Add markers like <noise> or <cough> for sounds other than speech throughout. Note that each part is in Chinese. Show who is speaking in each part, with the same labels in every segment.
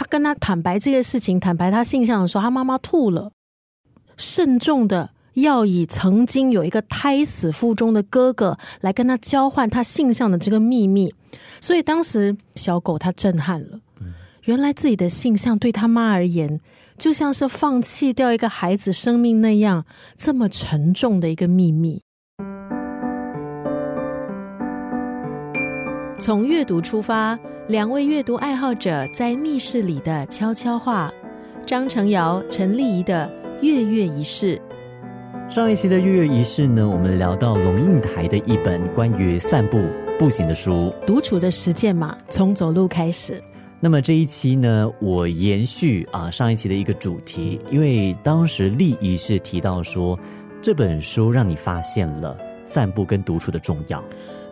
Speaker 1: 他跟他坦白这些事情，坦白他性向的时候，他妈妈吐了，慎重的要以曾经有一个胎死腹中的哥哥来跟他交换他性向的这个秘密，所以当时小狗他震撼了，原来自己的性向对他妈而言，就像是放弃掉一个孩子生命那样这么沉重的一个秘密。从阅读出发，两位阅读爱好者在密室里的悄悄话。张成尧、陈丽仪的月月仪式。
Speaker 2: 上一期的月月仪式呢，我们聊到龙应台的一本关于散步步行的书，
Speaker 1: 独处的实践嘛，从走路开始。
Speaker 2: 那么这一期呢，我延续啊上一期的一个主题，因为当时丽仪是提到说，这本书让你发现了散步跟独处的重要。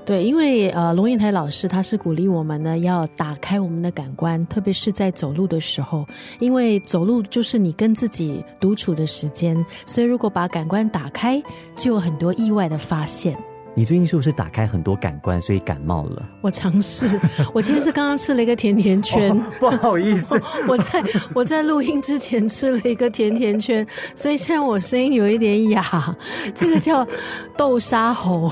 Speaker 1: 对，因为呃，龙应台老师他是鼓励我们呢，要打开我们的感官，特别是在走路的时候，因为走路就是你跟自己独处的时间，所以如果把感官打开，就有很多意外的发现。
Speaker 2: 你最近是不是打开很多感官，所以感冒了？
Speaker 1: 我尝试，<laughs> 我其实是刚刚吃了一个甜甜圈，<laughs>
Speaker 2: 不好意思，<laughs>
Speaker 1: 我在我在录音之前吃了一个甜甜圈，所以现在我声音有一点哑，这个叫豆沙喉。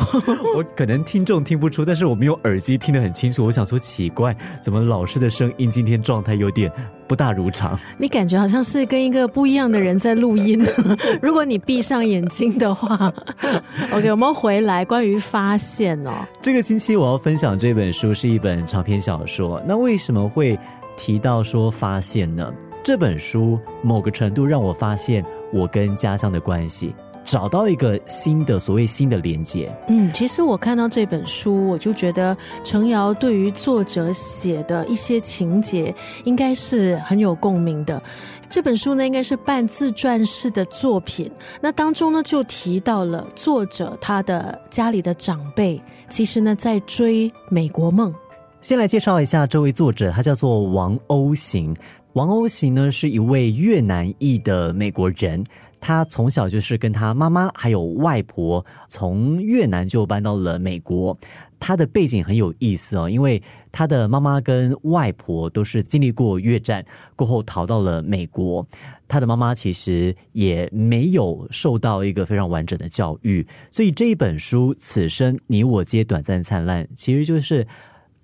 Speaker 2: 我可能听众听不出，但是我没有耳机听得很清楚。我想说奇怪，怎么老师的声音今天状态有点？不大如常，
Speaker 1: 你感觉好像是跟一个不一样的人在录音。<laughs> 如果你闭上眼睛的话，<laughs> OK，我们回来关于发现哦。
Speaker 2: 这个星期我要分享这本书是一本长篇小说。那为什么会提到说发现呢？这本书某个程度让我发现我跟家乡的关系。找到一个新的所谓新的连接。
Speaker 1: 嗯，其实我看到这本书，我就觉得程瑶对于作者写的一些情节，应该是很有共鸣的。这本书呢，应该是半自传式的作品。那当中呢，就提到了作者他的家里的长辈，其实呢，在追美国梦。
Speaker 2: 先来介绍一下这位作者，他叫做王欧行。王欧行呢，是一位越南裔的美国人。他从小就是跟他妈妈还有外婆从越南就搬到了美国。他的背景很有意思哦，因为他的妈妈跟外婆都是经历过越战过后逃到了美国。他的妈妈其实也没有受到一个非常完整的教育，所以这一本书《此生你我皆短暂灿烂》，其实就是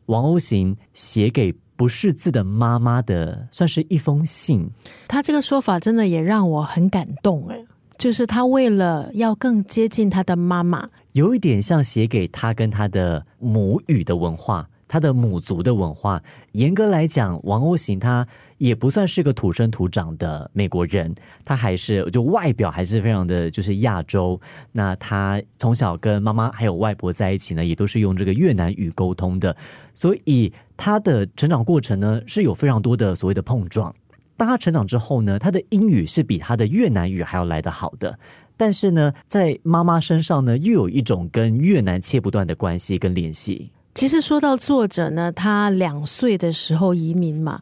Speaker 2: 王欧行写给。不识字的妈妈的，算是一封信。
Speaker 1: 他这个说法真的也让我很感动哎，就是他为了要更接近他的妈妈，
Speaker 2: 有一点像写给他跟他的母语的文化。他的母族的文化，严格来讲，王欧行他也不算是个土生土长的美国人，他还是就外表还是非常的就是亚洲。那他从小跟妈妈还有外婆在一起呢，也都是用这个越南语沟通的，所以他的成长过程呢是有非常多的所谓的碰撞。当他成长之后呢，他的英语是比他的越南语还要来得好的，但是呢，在妈妈身上呢，又有一种跟越南切不断的关系跟联系。
Speaker 1: 其实说到作者呢，他两岁的时候移民嘛。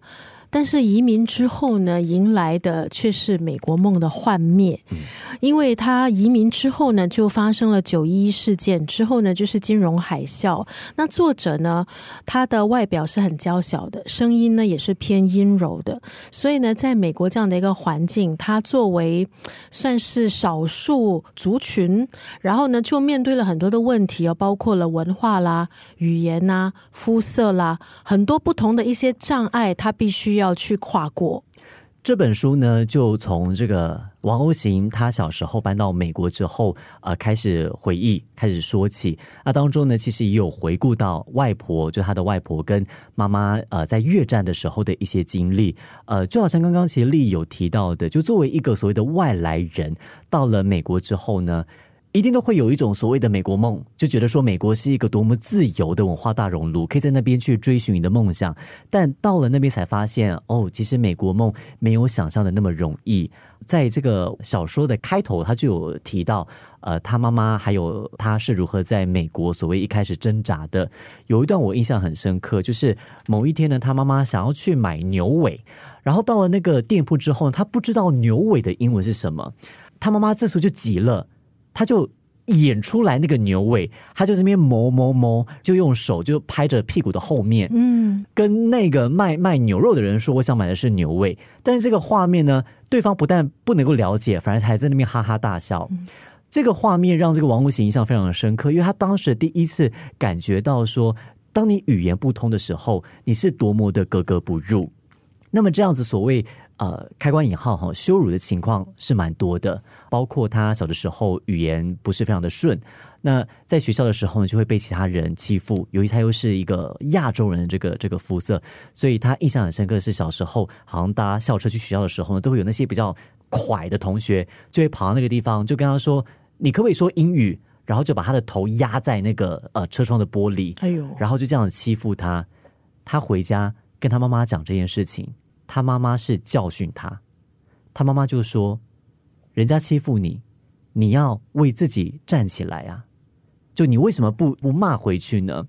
Speaker 1: 但是移民之后呢，迎来的却是美国梦的幻灭，因为他移民之后呢，就发生了九一一事件，之后呢就是金融海啸。那作者呢，他的外表是很娇小的，声音呢也是偏阴柔的，所以呢，在美国这样的一个环境，他作为算是少数族群，然后呢就面对了很多的问题哦，包括了文化啦、语言呐、肤色啦，很多不同的一些障碍，他必须。要去跨过
Speaker 2: 这本书呢，就从这个王欧行他小时候搬到美国之后，呃，开始回忆，开始说起。那当中呢，其实也有回顾到外婆，就他的外婆跟妈妈，呃，在越战的时候的一些经历。呃，就好像刚刚其实丽有提到的，就作为一个所谓的外来人，到了美国之后呢。一定都会有一种所谓的美国梦，就觉得说美国是一个多么自由的文化大熔炉，可以在那边去追寻你的梦想。但到了那边才发现，哦，其实美国梦没有想象的那么容易。在这个小说的开头，他就有提到，呃，他妈妈还有他是如何在美国所谓一开始挣扎的。有一段我印象很深刻，就是某一天呢，他妈妈想要去买牛尾，然后到了那个店铺之后，他不知道牛尾的英文是什么，他妈妈这时候就急了。他就演出来那个牛尾，他就这边摸摸摸，就用手就拍着屁股的后面，
Speaker 1: 嗯，
Speaker 2: 跟那个卖卖牛肉的人说：“我想买的是牛尾。”但是这个画面呢，对方不但不能够了解，反而还在那边哈哈大笑。这个画面让这个王无形印象非常的深刻，因为他当时第一次感觉到说，当你语言不通的时候，你是多么的格格不入。那么这样子所谓呃开关引号哈羞辱的情况是蛮多的，包括他小的时候语言不是非常的顺，那在学校的时候呢就会被其他人欺负，由于他又是一个亚洲人的这个这个肤色，所以他印象很深刻的是小时候好像搭校车去学校的时候呢，都会有那些比较快的同学就会跑到那个地方，就跟他说。你可不可以说英语？然后就把他的头压在那个呃车窗的玻璃，
Speaker 1: 哎呦，
Speaker 2: 然后就这样子欺负他。他回家跟他妈妈讲这件事情，他妈妈是教训他，他妈妈就说：“人家欺负你，你要为自己站起来啊！就你为什么不不骂回去呢？”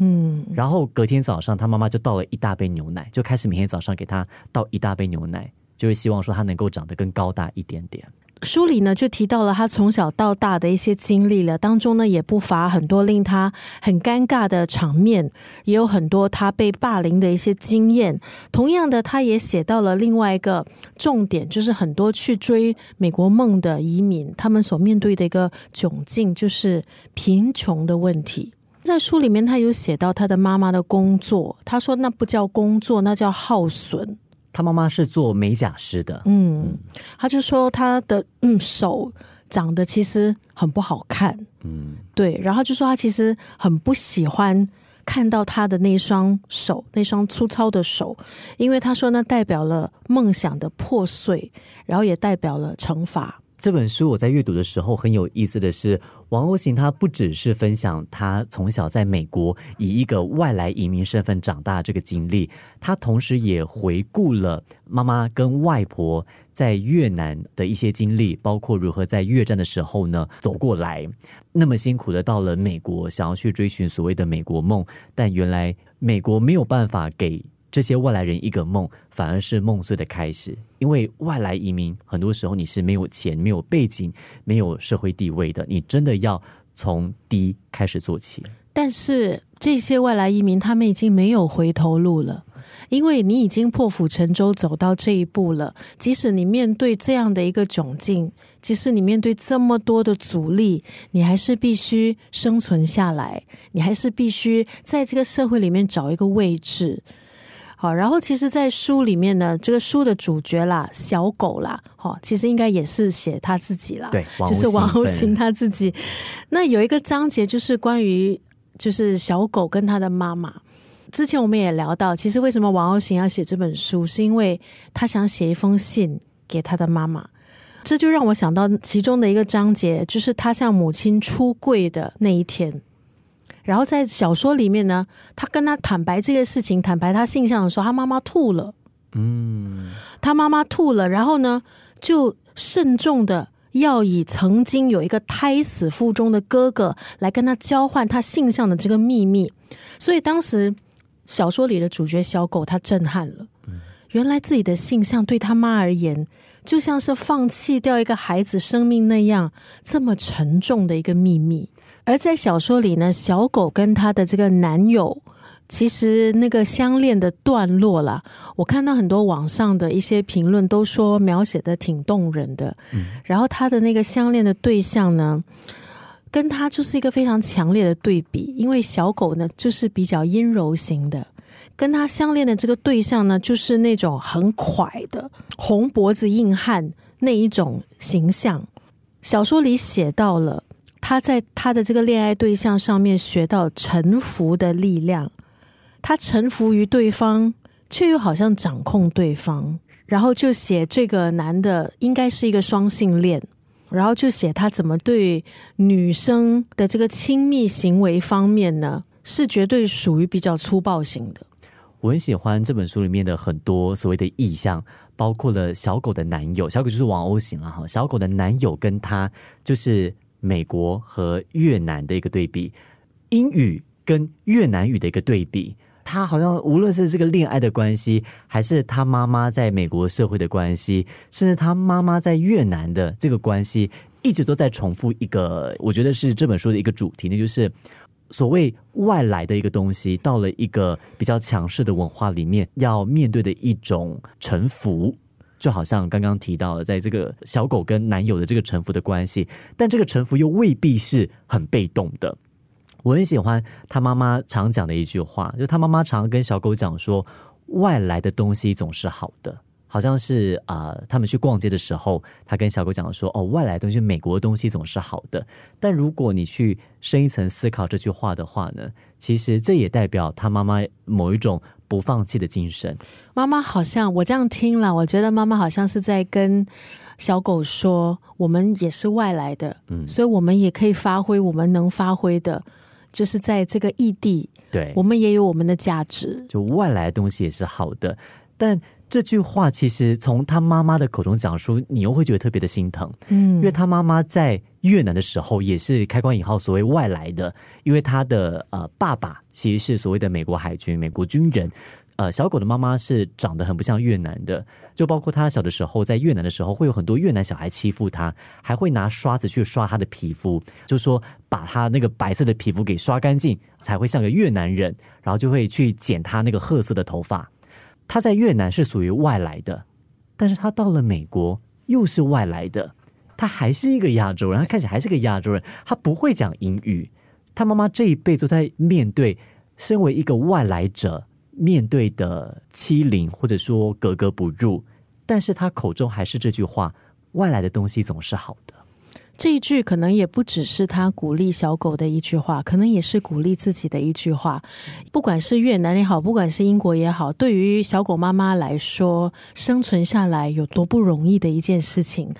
Speaker 1: 嗯，
Speaker 2: 然后隔天早上，他妈妈就倒了一大杯牛奶，就开始每天早上给他倒一大杯牛奶，就是希望说他能够长得更高大一点点。
Speaker 1: 书里呢就提到了他从小到大的一些经历了，当中呢也不乏很多令他很尴尬的场面，也有很多他被霸凌的一些经验。同样的，他也写到了另外一个重点，就是很多去追美国梦的移民，他们所面对的一个窘境就是贫穷的问题。在书里面，他有写到他的妈妈的工作，他说那不叫工作，那叫耗损。
Speaker 2: 他妈妈是做美甲师的，
Speaker 1: 嗯，他就说他的嗯手长得其实很不好看，
Speaker 2: 嗯，
Speaker 1: 对，然后就说他其实很不喜欢看到他的那双手，那双粗糙的手，因为他说那代表了梦想的破碎，然后也代表了惩罚。
Speaker 2: 这本书我在阅读的时候很有意思的是，王欧行他不只是分享他从小在美国以一个外来移民身份长大这个经历，他同时也回顾了妈妈跟外婆在越南的一些经历，包括如何在越战的时候呢走过来，那么辛苦的到了美国，想要去追寻所谓的美国梦，但原来美国没有办法给。这些外来人一个梦，反而是梦碎的开始。因为外来移民很多时候你是没有钱、没有背景、没有社会地位的，你真的要从低开始做起。
Speaker 1: 但是这些外来移民他们已经没有回头路了，因为你已经破釜沉舟走到这一步了。即使你面对这样的一个窘境，即使你面对这么多的阻力，你还是必须生存下来，你还是必须在这个社会里面找一个位置。好，然后其实，在书里面呢，这个书的主角啦，小狗啦，哈，其实应该也是写他自己啦，
Speaker 2: 对，
Speaker 1: 就是王后行他自己。那有一个章节就是关于，就是小狗跟他的妈妈。之前我们也聊到，其实为什么王后行要写这本书，是因为他想写一封信给他的妈妈。这就让我想到其中的一个章节，就是他向母亲出柜的那一天。然后在小说里面呢，他跟他坦白这个事情，坦白他性向的时候，他妈妈吐了。
Speaker 2: 嗯，
Speaker 1: 他妈妈吐了，然后呢，就慎重的要以曾经有一个胎死腹中的哥哥来跟他交换他性向的这个秘密。所以当时小说里的主角小狗他震撼了，原来自己的性向对他妈而言，就像是放弃掉一个孩子生命那样这么沉重的一个秘密。而在小说里呢，小狗跟他的这个男友，其实那个相恋的段落啦，我看到很多网上的一些评论都说描写的挺动人的。
Speaker 2: 嗯，
Speaker 1: 然后他的那个相恋的对象呢，跟他就是一个非常强烈的对比，因为小狗呢就是比较阴柔型的，跟他相恋的这个对象呢，就是那种很快的红脖子硬汉那一种形象。小说里写到了。他在他的这个恋爱对象上面学到臣服的力量，他臣服于对方，却又好像掌控对方。然后就写这个男的应该是一个双性恋，然后就写他怎么对女生的这个亲密行为方面呢，是绝对属于比较粗暴型的。
Speaker 2: 我很喜欢这本书里面的很多所谓的意象，包括了小狗的男友，小狗就是王鸥型了哈。小狗的男友跟他就是。美国和越南的一个对比，英语跟越南语的一个对比，他好像无论是这个恋爱的关系，还是他妈妈在美国社会的关系，甚至他妈妈在越南的这个关系，一直都在重复一个，我觉得是这本书的一个主题，那就是所谓外来的一个东西，到了一个比较强势的文化里面，要面对的一种臣服。就好像刚刚提到的，在这个小狗跟男友的这个臣服的关系，但这个臣服又未必是很被动的。我很喜欢他妈妈常讲的一句话，就他妈妈常跟小狗讲说：“外来的东西总是好的。”好像是啊，他们去逛街的时候，他跟小狗讲说：“哦，外来东西，美国的东西总是好的。”但如果你去深一层思考这句话的话呢，其实这也代表他妈妈某一种不放弃的精神。
Speaker 1: 妈妈好像我这样听了，我觉得妈妈好像是在跟小狗说：“我们也是外来的，嗯，所以我们也可以发挥我们能发挥的，就是在这个异地，
Speaker 2: 对
Speaker 1: 我们也有我们的价值。
Speaker 2: 就外来的东西也是好的，但。”这句话其实从他妈妈的口中讲出，你又会觉得特别的心疼，嗯，因为他妈妈在越南的时候也是开关引号所谓外来的，因为他的呃爸爸其实是所谓的美国海军美国军人，呃，小狗的妈妈是长得很不像越南的，就包括他小的时候在越南的时候，会有很多越南小孩欺负他，还会拿刷子去刷他的皮肤，就说把他那个白色的皮肤给刷干净，才会像个越南人，然后就会去剪他那个褐色的头发。他在越南是属于外来的，但是他到了美国又是外来的，他还是一个亚洲人，他看起来还是个亚洲人，他不会讲英语。他妈妈这一辈都在面对身为一个外来者面对的欺凌，或者说格格不入，但是他口中还是这句话：外来的东西总是好的。
Speaker 1: 这一句可能也不只是他鼓励小狗的一句话，可能也是鼓励自己的一句话。不管是越南也好，不管是英国也好，对于小狗妈妈来说，生存下来有多不容易的一件事情，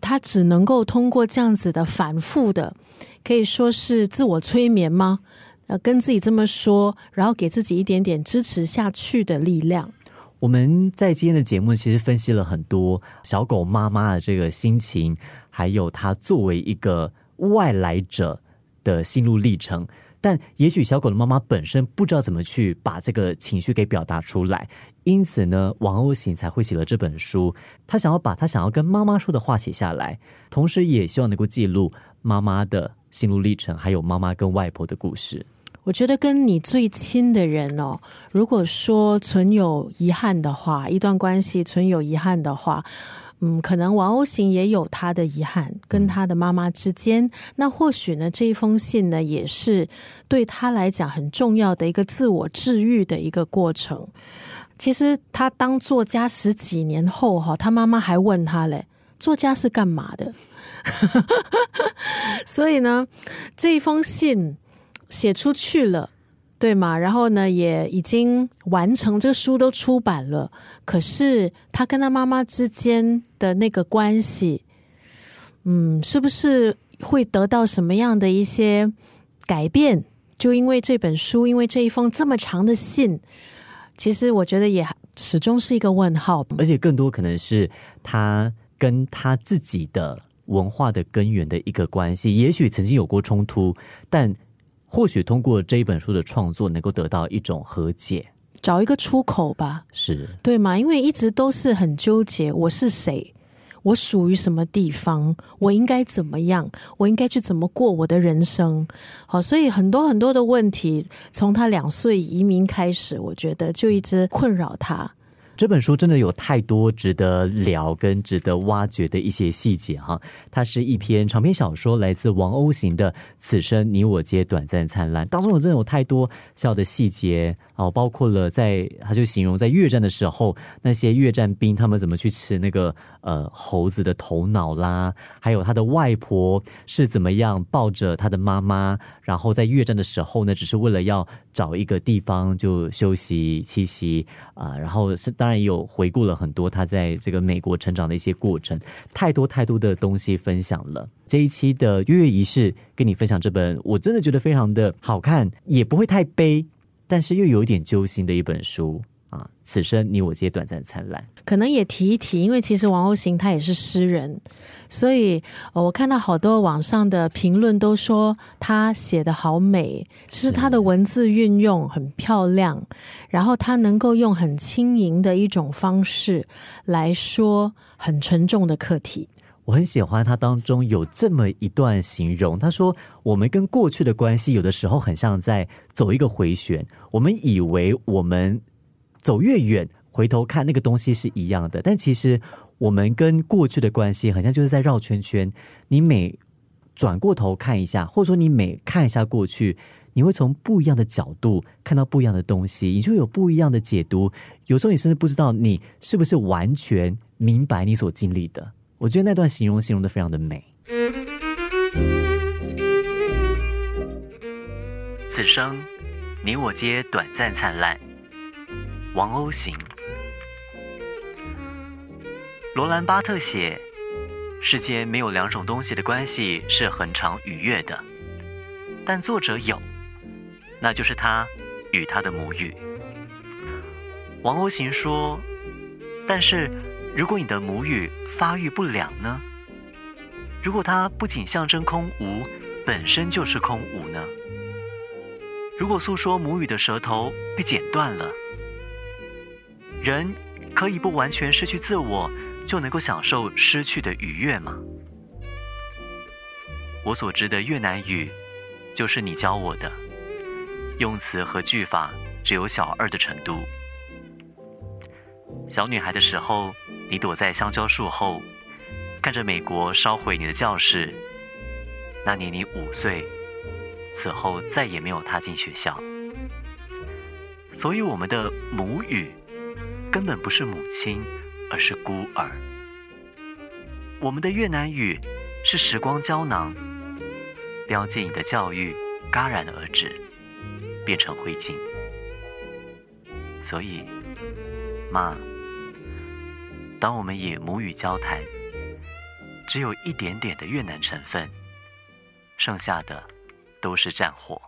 Speaker 1: 他只能够通过这样子的反复的，可以说是自我催眠吗？呃，跟自己这么说，然后给自己一点点支持下去的力量。
Speaker 2: 我们在今天的节目其实分析了很多小狗妈妈的这个心情。还有他作为一个外来者的心路历程，但也许小狗的妈妈本身不知道怎么去把这个情绪给表达出来，因此呢，王欧行才会写了这本书。他想要把他想要跟妈妈说的话写下来，同时也希望能够记录妈妈的心路历程，还有妈妈跟外婆的故事。
Speaker 1: 我觉得跟你最亲的人哦，如果说存有遗憾的话，一段关系存有遗憾的话。嗯，可能王欧行也有他的遗憾，跟他的妈妈之间。那或许呢，这一封信呢，也是对他来讲很重要的一个自我治愈的一个过程。其实他当作家十几年后，哈，他妈妈还问他嘞：“作家是干嘛的？” <laughs> 所以呢，这一封信写出去了。对嘛？然后呢，也已经完成，这个书都出版了。可是他跟他妈妈之间的那个关系，嗯，是不是会得到什么样的一些改变？就因为这本书，因为这一封这么长的信，其实我觉得也始终是一个问号。
Speaker 2: 而且更多可能是他跟他自己的文化的根源的一个关系，也许曾经有过冲突，但。或许通过这一本书的创作，能够得到一种和解，
Speaker 1: 找一个出口吧，
Speaker 2: 是
Speaker 1: 对吗？因为一直都是很纠结，我是谁，我属于什么地方，我应该怎么样，我应该去怎么过我的人生？好，所以很多很多的问题，从他两岁移民开始，我觉得就一直困扰他。
Speaker 2: 这本书真的有太多值得聊跟值得挖掘的一些细节哈，它是一篇长篇小说，来自王鸥行的《此生你我皆短暂灿烂》，当中有真的有太多小的细节哦，包括了在他就形容在越战的时候，那些越战兵他们怎么去吃那个呃猴子的头脑啦，还有他的外婆是怎么样抱着他的妈妈，然后在越战的时候呢，只是为了要找一个地方就休息栖息啊，然后是当。当然有回顾了很多他在这个美国成长的一些过程，太多太多的东西分享了。这一期的月月仪式跟你分享这本，我真的觉得非常的好看，也不会太悲，但是又有一点揪心的一本书。啊，此生你我皆短暂灿烂。
Speaker 1: 可能也提一提，因为其实王后行他也是诗人，所以我看到好多网上的评论都说他写的好美，就是他的文字运用很漂亮，然后他能够用很轻盈的一种方式来说很沉重的课题。
Speaker 3: 我很喜欢他当中有这么一段形容，他说：“我们跟过去的关系，有的时候很像在走一个回旋。我们以为我们走越远，回头看那个东西是一样的，但其实我们跟过去的关系，好像就是在绕圈圈。你每转过头看一下，或者说你每看一下过去，你会从不一样的角度看到不一样的东西，你就有不一样的解读。有时候你甚至不知道你是不是完全明白你所经历的。”我觉得那段形容形容的非常的美。
Speaker 2: 此生，你我皆短暂灿烂。王鸥行。罗兰巴特写，世间没有两种东西的关系是恒常愉悦的，但作者有，那就是他与他的母语。王鸥行说，但是。如果你的母语发育不良呢？如果它不仅象征空无，本身就是空无呢？如果诉说母语的舌头被剪断了，人可以不完全失去自我，就能够享受失去的愉悦吗？我所知的越南语，就是你教我的，用词和句法只有小二的程度。小女孩的时候。你躲在香蕉树后，看着美国烧毁你的教室。那年你五岁，此后再也没有踏进学校。所以我们的母语根本不是母亲，而是孤儿。我们的越南语是时光胶囊，标记你的教育戛然而止，变成灰烬。所以，妈。当我们以母语交谈，只有一点点的越南成分，剩下的都是战火。